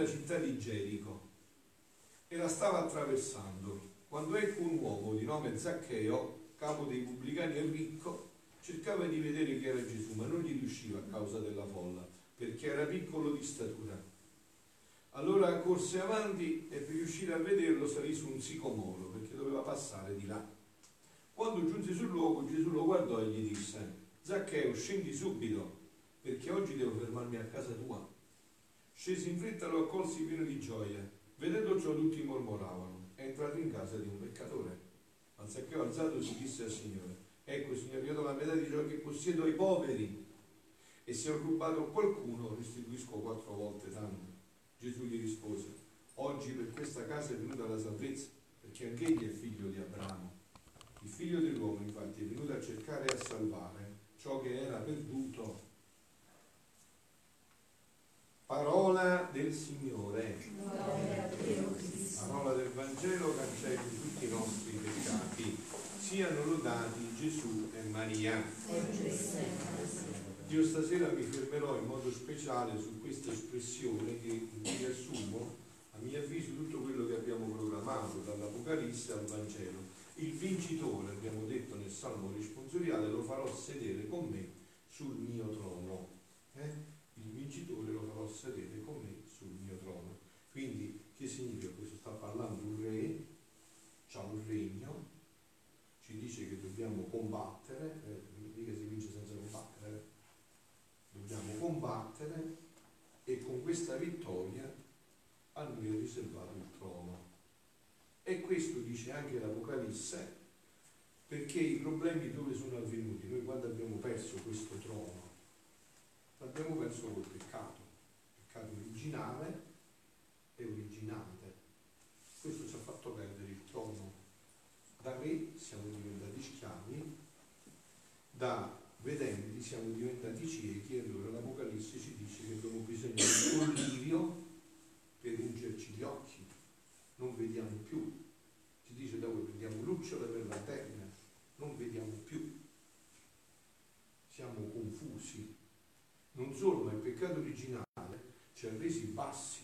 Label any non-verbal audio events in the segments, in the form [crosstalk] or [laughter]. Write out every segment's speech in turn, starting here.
nella città di Gerico e la stava attraversando quando ecco un uomo di nome Zaccheo, capo dei pubblicani e ricco, cercava di vedere chi era Gesù, ma non gli riusciva a causa della folla, perché era piccolo di statura. Allora corse avanti e per riuscire a vederlo salì su un sicomoro, perché doveva passare di là. Quando giunse sul luogo, Gesù lo guardò e gli disse, Zaccheo, scendi subito, perché oggi devo fermarmi a casa tua. Scesi in fretta lo accolsi pieno di gioia. Vedendo ciò tutti mormoravano, è entrato in casa di un peccatore. Ma Zaccheo alzato si disse al Signore, ecco Signore, io do la metà di ciò che possiedo ai poveri, e se ho rubato qualcuno restituisco quattro volte tanto. Gesù gli rispose, oggi per questa casa è venuta la salvezza, perché anche egli è figlio di Abramo. Il figlio dell'uomo infatti è venuto a cercare e a salvare ciò che era perduto. Parola del Signore. Parola del Vangelo cancelli tutti i nostri peccati. Siano lodati Gesù e Maria. Io stasera mi fermerò in modo speciale su questa espressione che riassumo, a mio avviso, tutto quello che abbiamo programmato dall'Apocalisse al Vangelo. Il vincitore, abbiamo detto nel Salmo responsoriale, lo farò sedere con me sul mio trono. Eh? Il vincitore lo farò sedere con me sul mio trono. Quindi, che significa questo? Sta parlando un re, ha un regno, ci dice che dobbiamo combattere, eh, mica si vince senza combattere, eh? dobbiamo combattere e con questa vittoria a noi è riservato il trono. E questo dice anche l'Apocalisse, perché i problemi dove sono avvenuti? Noi quando abbiamo perso questo trono, l'abbiamo perso col peccato, peccato originale e originante. Questo ci ha fatto perdere il trono. Da re siamo diventati schiavi, da vedenti siamo diventati ciechi e allora l'Apocalisse ci dice che abbiamo bisogno di un collirio per ungerci gli occhi, non vediamo più. Ci dice dove prendiamo lucciole per la terra, non vediamo più. Siamo confusi. Non solo, ma il peccato originale ci ha resi bassi.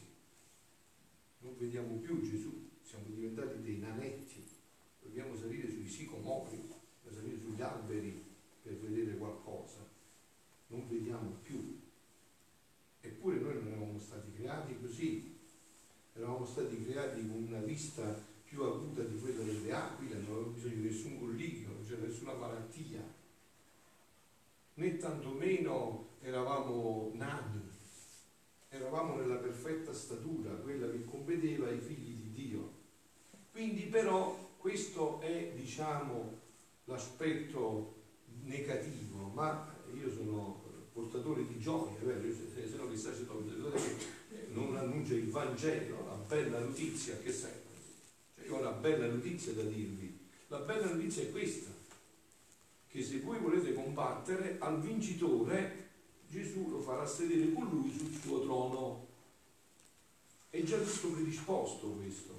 Non vediamo più Gesù, siamo diventati dei nanetti. Dobbiamo salire sui sicomori, salire sugli alberi per vedere qualcosa. Non vediamo più. Eppure noi non eravamo stati creati così. Eravamo stati creati con una vista più acuta di quella delle aquile, non avevamo bisogno di nessun collirio, non c'era nessuna malattia. Né tantomeno eravamo nani, eravamo nella perfetta statura, quella che competeva ai figli di Dio. Quindi però questo è, diciamo, l'aspetto negativo, ma io sono portatore di gioia, vero? se, se no chissà se non annuncia il Vangelo, la bella notizia che serve. Cioè, io ho una bella notizia da dirvi. La bella notizia è questa, che se voi volete combattere al vincitore Gesù lo farà sedere con lui sul suo trono. È già tutto predisposto questo.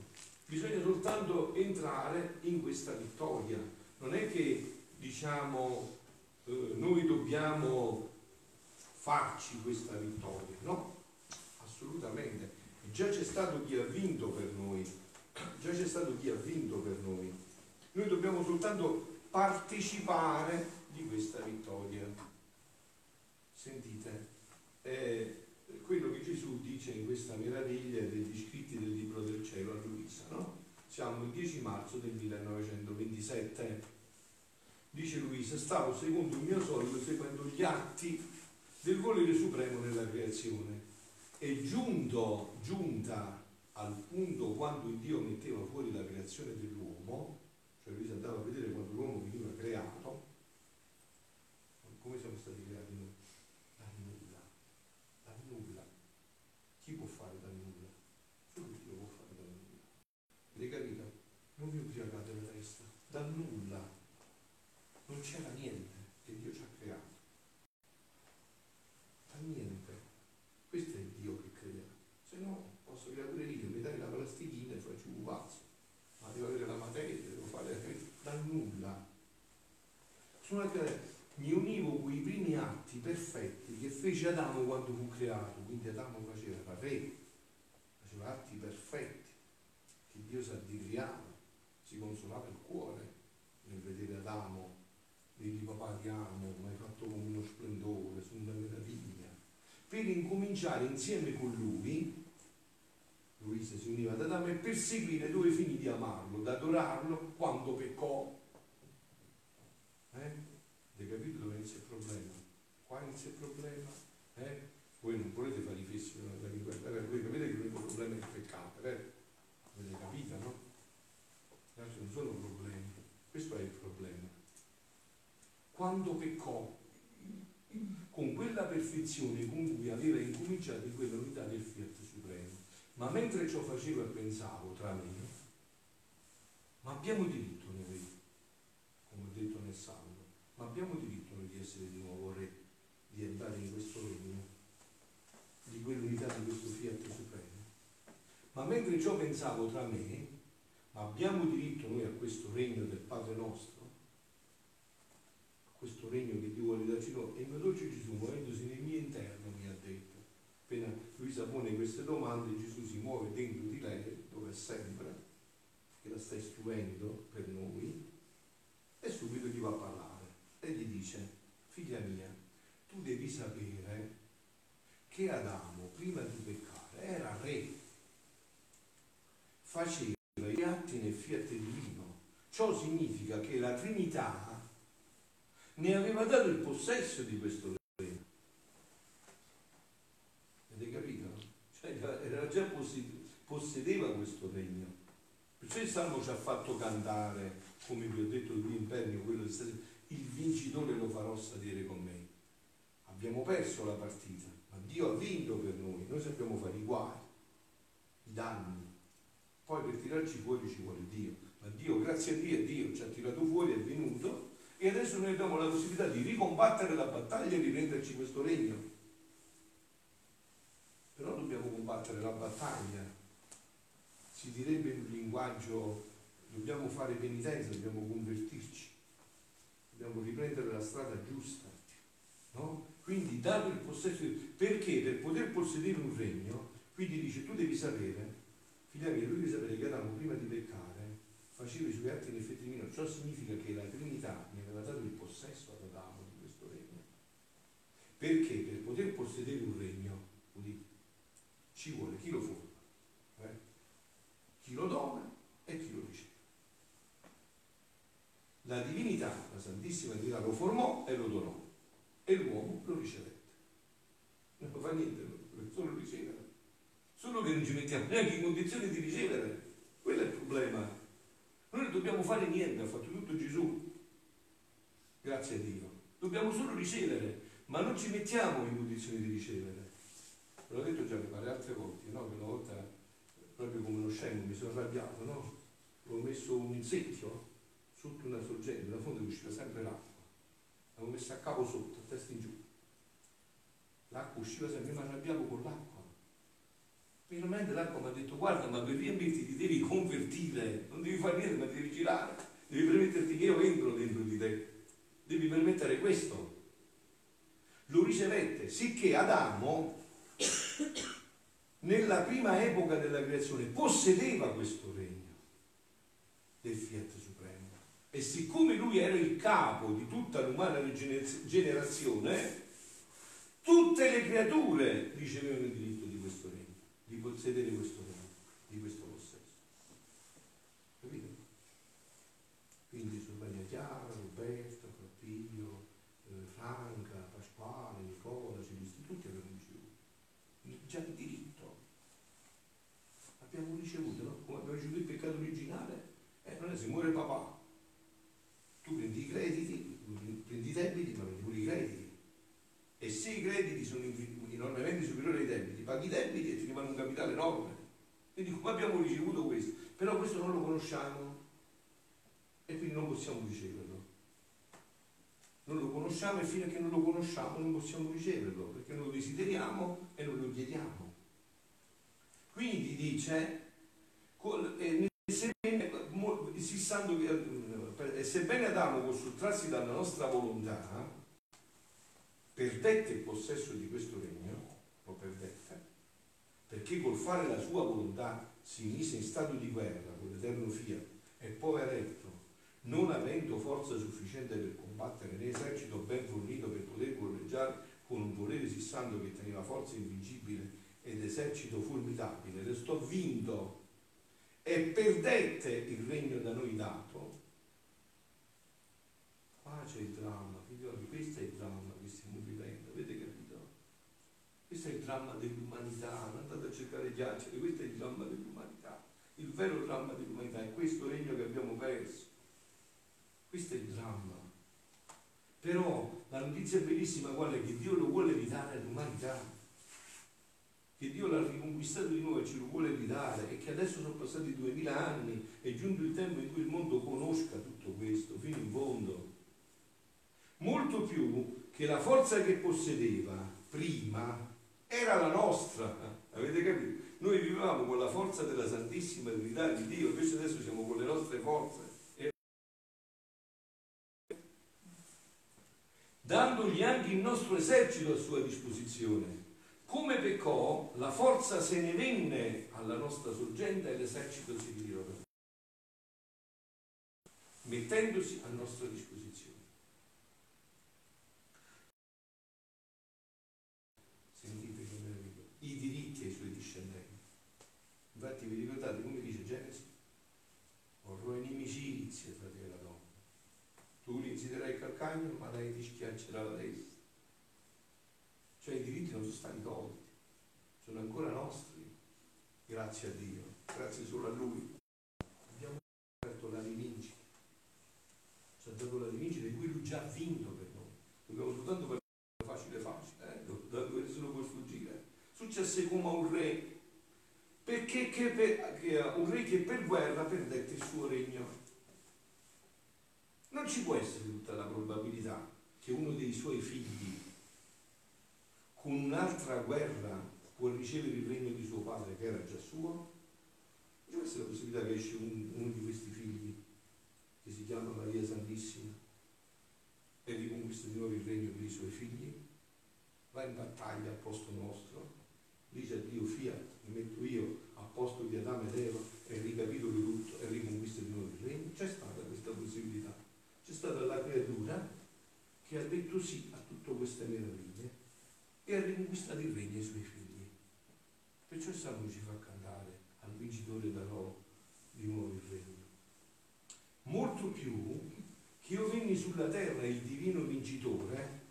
Bisogna soltanto entrare in questa vittoria. Non è che diciamo eh, noi dobbiamo farci questa vittoria, no? Assolutamente. Già c'è stato chi ha vinto per noi, già c'è stato chi ha vinto per noi. Noi dobbiamo soltanto partecipare di questa vittoria. Sentite, è quello che Gesù dice in questa meraviglia degli scritti del libro del cielo a Luisa, no? Siamo il 10 marzo del 1927. Dice Luisa, stavo secondo il mio solito seguendo gli atti del volere supremo nella creazione e giunto, giunta al punto quando Dio metteva fuori la creazione dell'uomo, cioè Luisa andava a vedere quando l'uomo veniva creato, come siamo stati creati noi? Da nulla, da nulla. Chi può fare da nulla? Solo Dio può fare da nulla. Avete capito? Non vi ubriacate la testa, da nulla. Non c'era niente e Dio ci ha creato. Da niente. Questo è il Dio che crea. Se no, posso creare pure io, mi dai la plastichina e faccio un pazzo. Ma devo avere la mi univo con i primi atti perfetti che fece Adamo quando fu creato, quindi Adamo faceva re, faceva atti perfetti che Dio si addigriava, si consolava il cuore nel vedere Adamo, dirgli papà ti amo, mi hai fatto come uno splendore, sono una meraviglia, per incominciare insieme con lui Luisa si univa ad Adamo e perseguire dove finì di amarlo, ad adorarlo quando peccò. Eh? Avete capito dove inizia il problema? Inizia il problema. Eh? Voi non volete fare i fessi con la vero? Voi capite che l'unico problema è il peccato, vero? Avete capito, no? Gli non sono problemi, questo è il problema. Quando peccò, con quella perfezione con cui aveva incominciato in quella unità del Fiat Supremo, ma mentre ciò facevo e pensavo tra me, ma abbiamo diritto noi, come ho detto nel Salmo, ma abbiamo diritto noi di essere di nuovo re, di entrare in questo regno, di quell'unità di questo fiat supremo. Ma mentre ciò pensavo tra me, ma abbiamo diritto noi a questo regno del Padre nostro, a questo regno che Dio vuole darci noi, e il mio dolce Gesù, muovendosi nel mio interno, mi ha detto, appena Luisa pone queste domande, Gesù si muove dentro di lei, dove è sempre, che la sta istruendo per noi, e subito gli va a parlare. E gli dice, figlia mia, tu devi sapere che Adamo, prima di peccare, era re, faceva gli atti nel fiat divino. Ciò significa che la Trinità ne aveva dato il possesso di questo già possedeva questo regno. Perciò il Salmo ci ha fatto cantare, come vi ho detto qui in Pernio, quello il vincitore lo farò salire con me. Abbiamo perso la partita, ma Dio ha vinto per noi, noi sappiamo fare i guai, i danni. Poi per tirarci fuori ci vuole Dio. Ma Dio, grazie a Dio, Dio ci ha tirato fuori, è venuto e adesso noi abbiamo la possibilità di ricombattere la battaglia e riprenderci questo regno però dobbiamo combattere la battaglia. Si direbbe in linguaggio, dobbiamo fare penitenza, dobbiamo convertirci, dobbiamo riprendere la strada giusta. No? Quindi dato il possesso, perché per poter possedere un regno, quindi dice tu devi sapere, figlia mia, tu devi sapere che Adamo prima di peccare faceva i suoi atti in effetti minori, ciò significa che la Trinità mi aveva dato il possesso ad Adamo di questo regno. Perché per poter possedere un regno, udite, ci vuole chi lo forma, eh? chi lo dona e chi lo riceve. La divinità, la Santissima Divinità lo formò e lo donò e l'uomo lo ricevette. Non fa niente, solo ricevere. Solo che non ci mettiamo neanche in condizione di ricevere. Quello è il problema. Noi non dobbiamo fare niente, ha fatto tutto Gesù. Grazie a Dio. Dobbiamo solo ricevere, ma non ci mettiamo in condizione di ricevere. Ve l'ho detto già, mi pare altre volte, no? Una volta, proprio come uno scemo, mi sono arrabbiato, no? Ho messo un secchio sotto una sorgente, da fondo usciva sempre l'acqua. L'avevo messo a capo sotto, a testa in giù. L'acqua usciva sempre, mi arrabbiavo con l'acqua. Finalmente l'acqua mi ha detto, guarda, ma per riempirti ti devi convertire, non devi fare niente, ma devi girare, devi permetterti che io entro dentro di te. Devi permettere questo. Lo ricevette, sicché Adamo [coughs] nella prima epoca della creazione possedeva questo regno del Fiat e siccome lui era il capo di tutta l'umana generazione, tutte le creature ricevevano il diritto di questo regno, di possedere questo regno, di questo possesso. Capito? Quindi Sorvania Chiara, Roberto, Cappiglio, eh, Franca, Pasquale, Nicola, Celisti, tutti avevano già il diritto. Abbiamo ricevuto, no? Come abbiamo ricevuto il peccato originale, eh, non è se muore papà. Tu prendi i crediti, prendi i debiti, ma prendi pure i crediti. E se i crediti sono enormemente superiori ai debiti, paghi i debiti e ti rimane un capitale enorme. Quindi come abbiamo ricevuto questo? Però questo non lo conosciamo e quindi non possiamo riceverlo non lo conosciamo e fino a che non lo conosciamo non possiamo riceverlo, perché non lo desideriamo e non lo chiediamo. Quindi dice, che, e sebbene Adamo può sottrarsi dalla nostra volontà, perdette il possesso di questo regno, lo perdette, perché col fare la sua volontà si mise in stato di guerra con l'eterno fiat e poveretto, non avendo forza sufficiente per combattere né esercito ben fornito per poter correggiare con un volere sissando che teneva forza invincibile ed esercito formidabile, restò vinto e perdette il regno da noi dato, qua c'è il dramma, figlioli, questo è il dramma che stiamo vivendo, avete capito? Questo è il dramma dell'umanità, non andate a cercare ghiaccioli, questo è il dramma dell'umanità, il vero dramma dell'umanità è questo regno che abbiamo perso, questo è il dramma. Però la notizia bellissima qual è? Che Dio lo vuole ridare all'umanità che Dio l'ha riconquistato di nuovo e ce lo vuole ridare e che adesso sono passati duemila anni, è giunto il tempo in cui il mondo conosca tutto questo fino in fondo. Molto più che la forza che possedeva prima era la nostra, [laughs] avete capito? Noi vivevamo con la forza della Santissima Trinità di Dio, invece adesso siamo con le nostre forze. dandogli anche il nostro esercito a sua disposizione come peccò, la forza se ne venne alla nostra sorgente e l'esercito si ritirò mettendosi a nostra disposizione. Sentite che meraviglia. I diritti ai suoi discendenti. Infatti vi ricordate come dice Genesi? Orrò inimicizia tra te e la donna. Tu li insiderai il calcagno, ma lei ti schiaccerà la testa. Cioè i diritti non sono stati tolti, sono ancora nostri, grazie a Dio, grazie solo a Lui. Abbiamo aperto la rivincita, ci ha dato la rivincita di cui Lui già ha vinto per noi. Dobbiamo soltanto per facile facile, eh? da dove lo puoi sfuggire. Successe come a un re, perché che per, che un re che per guerra perdette il suo regno. Non ci può essere tutta la probabilità che uno dei suoi figli un'altra guerra può ricevere il regno di suo padre che era già suo? C'è questa la possibilità che esce un, uno di questi figli che si chiama Maria Santissima e riconquista di nuovo il regno per i suoi figli? Va in battaglia al posto nostro, dice a Dio fiat, mi metto io al posto di Adamo ed Eva e ricapitolo tutto e riconquista di nuovo il regno? C'è stata questa possibilità. C'è stata la creatura che ha detto sì a tutte queste meraviglie e ha riconquistato il regno ai suoi figli. Perciò il Salmo ci fa cantare al vincitore darò di nuovo il regno. Molto più che io venni sulla terra il divino vincitore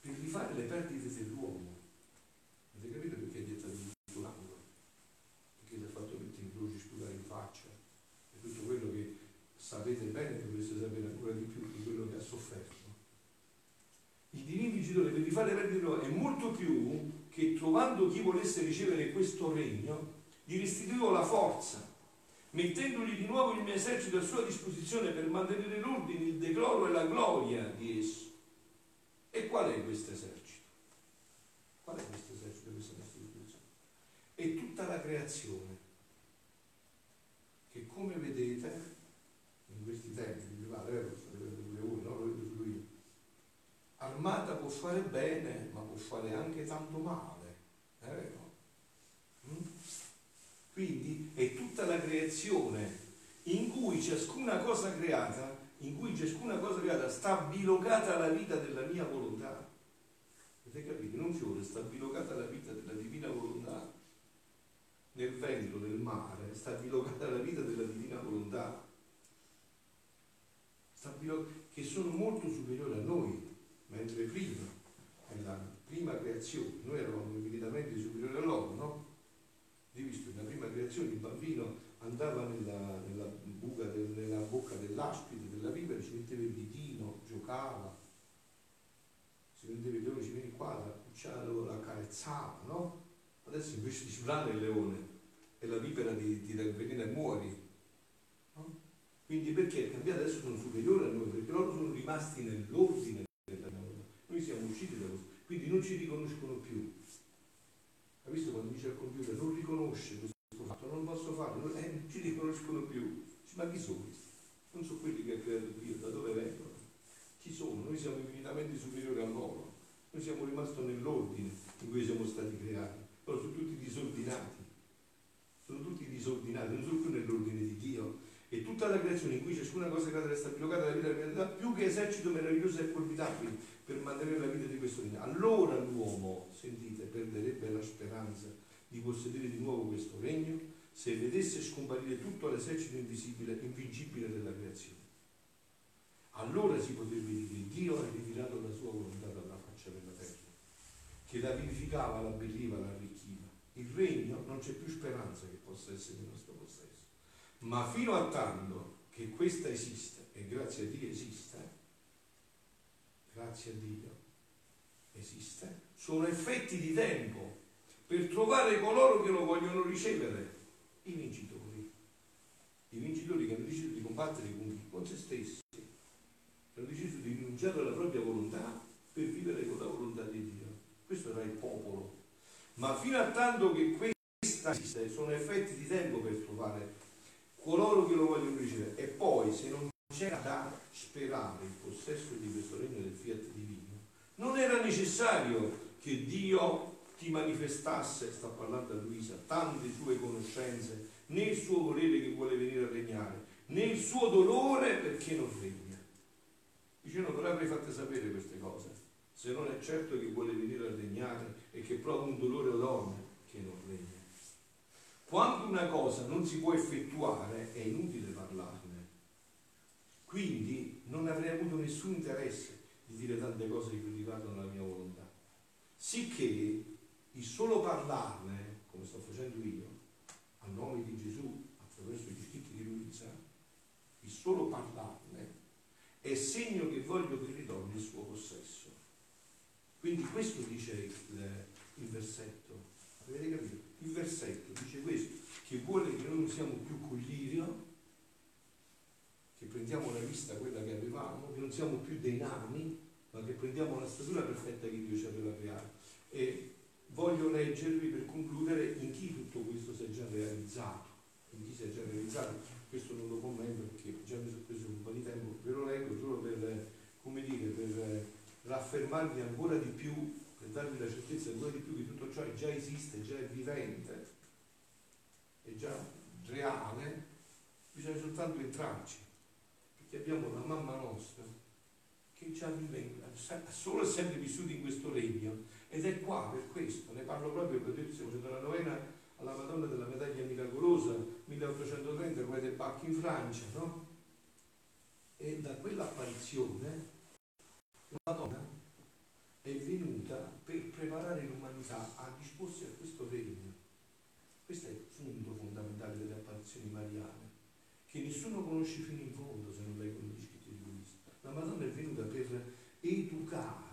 per rifare le perdite dell'uomo. Avete capito perché è dettato di tutto l'angolo? Perché si è fatto mettere in croce, sputare in faccia e tutto quello che sapete bene dovreste sapere ancora di più di quello che ha sofferto il divino vincitore per rifare le perdite è molto più che trovando chi volesse ricevere questo regno, gli restituivo la forza, mettendogli di nuovo il mio esercito a sua disposizione per mantenere l'ordine, il decoro e la gloria di esso. E qual è questo esercito? Qual è questo esercito, questa nostra disposizione? È tutta la creazione che come vedete in questi tempi, mi armata può fare bene, ma può fare anche tanto male, è vero? Mm? Quindi è tutta la creazione in cui ciascuna cosa creata, in cui ciascuna cosa creata sta bilocata alla vita della mia volontà. Avete capito? In un fiore sta bilocata la vita della divina volontà. Nel vento del mare sta bilocata la vita della divina volontà. Che sono molto superiori a noi mentre prima, nella prima creazione, noi eravamo infinitamente superiori a loro, no? Hai creazione il bambino andava nella, nella, buca nella bocca dell'aspide, della vipera, ci metteva il ditino, giocava, si prendeva il leone, ci viene qua, la cucciara la carezzava, no? Adesso invece ti sprana il leone e la vipera ti, ti dà il e muori. No? Quindi perché? Perché adesso sono superiori a noi, perché loro sono rimasti nell'ordine noi siamo usciti da questo, quindi non ci riconoscono più. Ha visto quando dice al computer non riconosce questo non posso farlo, eh, non ci riconoscono più, Ma chi sono? Non sono quelli che ha creato Dio, da dove vengono? Chi sono? Noi siamo infinitamente superiori a loro. Noi siamo rimasti nell'ordine in cui siamo stati creati, però sono tutti disordinati. Sono tutti disordinati, non sono più nell'ordine di Dio. E tutta la creazione in cui ciascuna cosa che resta bilocata dalla vita della più che esercito meraviglioso e formidabile per mantenere la vita di questo regno. Allora l'uomo, sentite, perderebbe la speranza di possedere di nuovo questo regno se vedesse scomparire tutto l'esercito invisibile, invincibile della creazione. Allora si potrebbe dire che Dio ha ritirato la sua volontà dalla faccia della terra, che la vivificava, la belliva, la arricchiva. Il regno non c'è più speranza che possa essere il nostro possesso. Ma fino a tanto che questa esiste, e grazie a Dio esiste, grazie a Dio esiste, sono effetti di tempo per trovare coloro che lo vogliono ricevere i vincitori, i vincitori che hanno deciso di combattere con, con se stessi, che hanno deciso di rinunciare alla propria volontà per vivere con la volontà di Dio. Questo era il popolo. Ma fino a tanto che questa esiste, sono effetti di tempo per trovare coloro che lo vogliono ricevere. E poi, se non c'era da sperare il possesso di questo regno del fiat divino, non era necessario che Dio ti manifestasse, sta parlando a Luisa, tante sue conoscenze, né il suo volere che vuole venire a regnare, né il suo dolore perché non regna. Dice no, però avrei fatto sapere queste cose, se non è certo che vuole venire a regnare e che prova un dolore o dorme, che non regna. Quando una cosa non si può effettuare è inutile parlarne. Quindi non avrei avuto nessun interesse di dire tante cose che riguardano la mia volontà. Sicché il solo parlarne, come sto facendo io, a nome di Gesù, attraverso gli scritti di Luisa, il solo parlarne è segno che voglio che ritorni il suo possesso. Quindi questo dice il, il versetto. Avete capito? Il versetto dice questo, che vuole che noi non siamo più con lirio, che prendiamo la vista quella che avevamo, che non siamo più dei nani, ma che prendiamo la statura perfetta che Dio ci aveva creato. E voglio leggervi per concludere in chi tutto questo si è già realizzato. In chi si è già realizzato, questo non lo commento perché già mi sono preso un po' di tempo, ve lo leggo solo per, come dire, per raffermarvi ancora di più, per darvi la certezza ancora di più che tutto ciò già esiste, già è vivente, è già reale, bisogna soltanto entrarci, perché abbiamo la mamma nostra che già vive, solo e sempre vissuto in questo regno ed è qua per questo, ne parlo proprio perché stiamo facendo la novena alla Madonna della medaglia miracolosa 1830, come del Bacchi in Francia, no? E da quell'apparizione la Madonna è venuta per preparare l'umanità a disporsi a questo regno. Questo è il punto fondamentale delle apparizioni mariane, che nessuno conosce fino in fondo se non gli scritti di Luisa. La Madonna è venuta per educare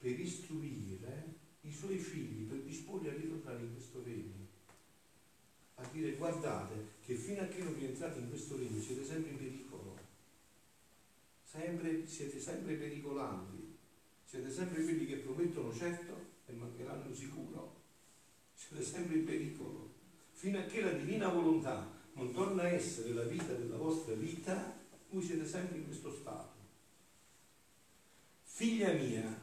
per istruire i suoi figli, per disporli a ritornare in questo regno. A dire guardate che fino a che non rientrate in questo regno siete sempre in pericolo, sempre, siete sempre pericolanti, siete sempre quelli che promettono certo e mancheranno sicuro, siete sempre in pericolo. Fino a che la divina volontà non torna a essere la vita della vostra vita, voi siete sempre in questo stato. Figlia mia,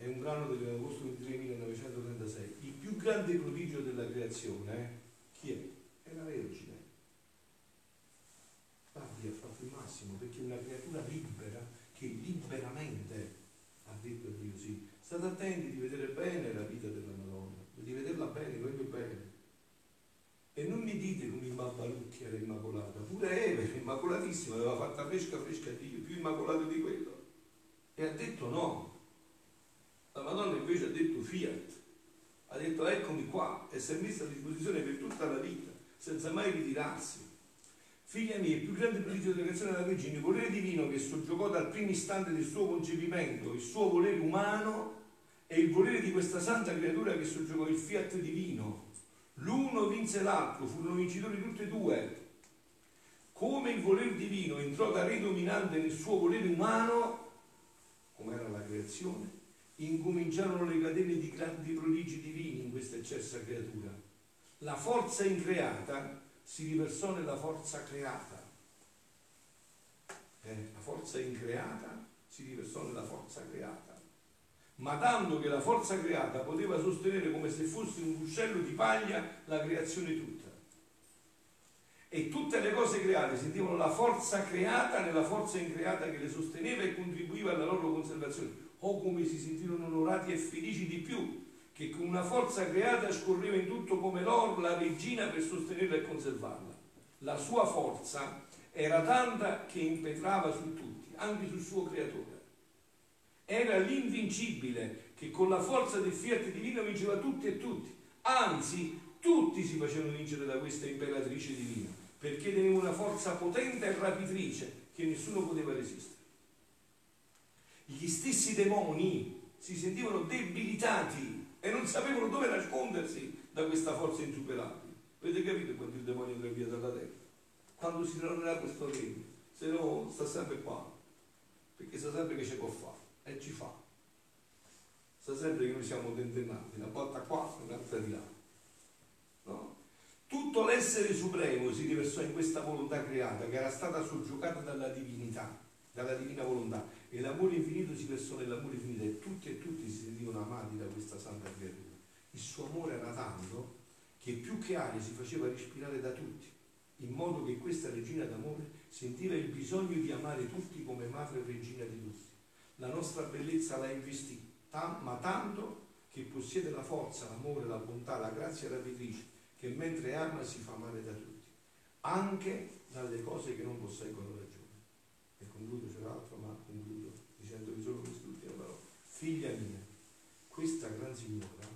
è un brano dell'agosto 23 1936. Il più grande prodigio della creazione, chi è? È la Vergine. Pardi ha fatto il massimo perché è una creatura libera che liberamente ha detto a Dio sì. State attenti di vedere bene la vita della Madonna, di vederla bene, proprio bene. E non mi dite come il Babbalucchi era immacolata, pure Eva era immacolatissima, aveva fatta fresca fresca Dio, più immacolato di quello. E ha detto no, la Madonna invece ha detto fiat, ha detto eccomi qua e si è messa a disposizione per tutta la vita, senza mai ritirarsi. Figlia mia, il più grande prodigio della creazione della Vergine, il volere divino che soggiogò dal primo istante del suo concepimento, il suo volere umano e il volere di questa santa creatura che soggiogò il fiat divino. L'uno vinse l'altro, furono vincitori tutti e due. Come il volere divino entrò da re dominante nel suo volere umano, come era la creazione, incominciarono le catene di grandi prodigi divini in questa eccessa creatura. La forza increata si riversò nella forza creata. Eh, la forza increata si riversò nella forza creata. Ma tanto che la forza creata poteva sostenere come se fosse un ruscello di paglia la creazione tutta. E tutte le cose create sentivano la forza creata nella forza increata che le sosteneva e contribuiva alla loro conservazione. O come si sentirono onorati e felici di più che con una forza creata scorreva in tutto come l'oro la regina per sostenerla e conservarla. La sua forza era tanta che impetrava su tutti, anche sul suo creatore. Era l'invincibile che con la forza del fiat divino vinceva tutti e tutti. Anzi, tutti si facevano vincere da questa imperatrice divina, perché teneva una forza potente e rapitrice che nessuno poteva resistere. Gli stessi demoni si sentivano debilitati e non sapevano dove nascondersi da questa forza insuperabile. Avete capito quando il demonio andrà via dalla terra? Quando si tornerà questo regno, se no sta sempre qua, perché sa sempre che ci può fare e ci fa. Sa sempre che noi siamo tentennati, una volta qua e un'altra di là. No? Tutto l'essere supremo si riversò in questa volontà creata che era stata soggiogata dalla divinità, dalla divina volontà e l'amore infinito si versò nell'amore infinito e tutti e tutti si sentivano amati da questa santa creatura. Il suo amore era tanto che più che aria si faceva respirare da tutti, in modo che questa regina d'amore sentiva il bisogno di amare tutti come madre regina di tutti. La nostra bellezza la investì, ma tanto che possiede la forza, l'amore, la bontà, la grazia rapitrice, che mentre ama si fa amare da tutti, anche dalle cose che non posseggono ragione. E concludo, c'è l'altro, ma concludo dicendovi solo quest'ultima parola. Figlia mia, questa gran signora,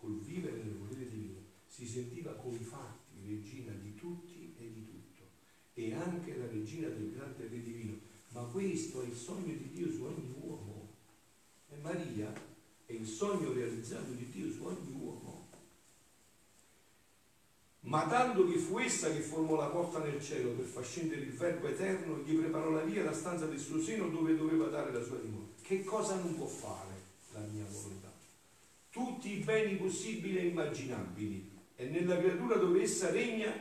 col vivere nel volere divino, si sentiva coi fatti regina di tutti e di tutto, e anche la regina del grande re divino. Ma questo è il sogno di Dio su ogni uomo. E Maria è il sogno realizzato di Dio su ogni uomo ma tanto che fu essa che formò la porta nel cielo per far scendere il Verbo eterno gli preparò la via, la stanza del suo seno dove doveva dare la sua dimora. Che cosa non può fare la mia volontà? Tutti i beni possibili e immaginabili e nella creatura dove essa regna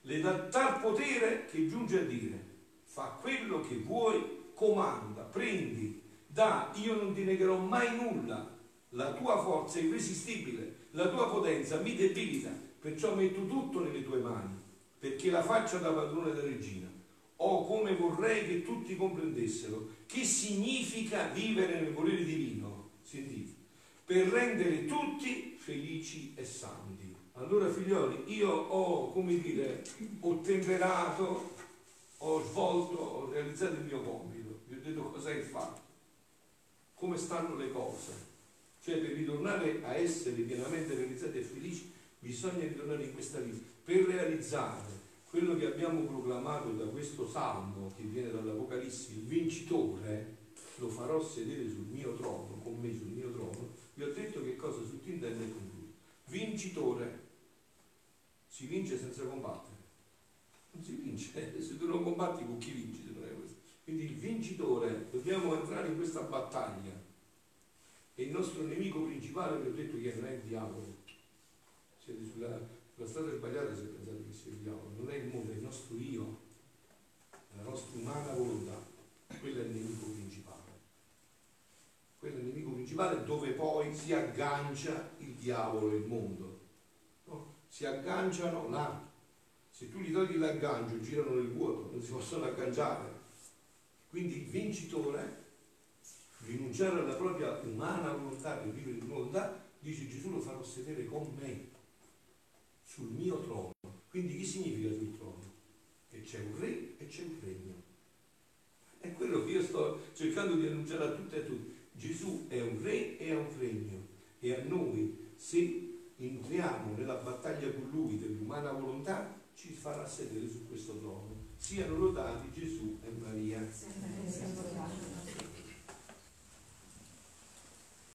le dà tal potere che giunge a dire fa quello che vuoi, comanda, prendi, dà, io non ti negherò mai nulla, la tua forza è irresistibile, la tua potenza mi debilita, perciò metto tutto nelle tue mani, perché la faccia da padrone da regina. O come vorrei che tutti comprendessero che significa vivere nel volere divino, sentite, per rendere tutti felici e santi. Allora figlioli, io ho, come dire, ho temperato, ho svolto, ho realizzato il mio compito, vi ho detto cosa è fatto, come stanno le cose. Cioè per ritornare a essere pienamente realizzati e felici bisogna ritornare in questa vita per realizzare quello che abbiamo proclamato da questo salmo che viene dall'Apocalisse, il vincitore lo farò sedere sul mio trono, con me sul mio trono, vi ho detto che cosa sottintende e concludo. Vincitore si vince senza combattere. Non si vince, [laughs] se tu non combatti con chi vinci se non è questo. Quindi il vincitore, dobbiamo entrare in questa battaglia. E il nostro nemico principale, vi ho detto che non è il diavolo, siete sulla, sulla strada sbagliata se pensate che sia il diavolo, non è il mondo, è il nostro io, la nostra umana volontà, quello è il nemico principale. Quello è il nemico principale dove poi si aggancia il diavolo e il mondo. No? Si agganciano là. Se tu gli togli l'aggancio, girano nel vuoto, non si possono agganciare. Quindi il vincitore, rinunciare alla propria umana volontà per vivere di volontà, dice Gesù lo farò sedere con me sul mio trono. Quindi che significa sul trono? Che c'è un re e c'è un regno. È quello che io sto cercando di annunciare a tutti e a tutti. Gesù è un re e ha un regno e a noi, se entriamo nella battaglia con lui dell'umana volontà, ci farà sedere su questo trono. Siano lodati Gesù e Maria.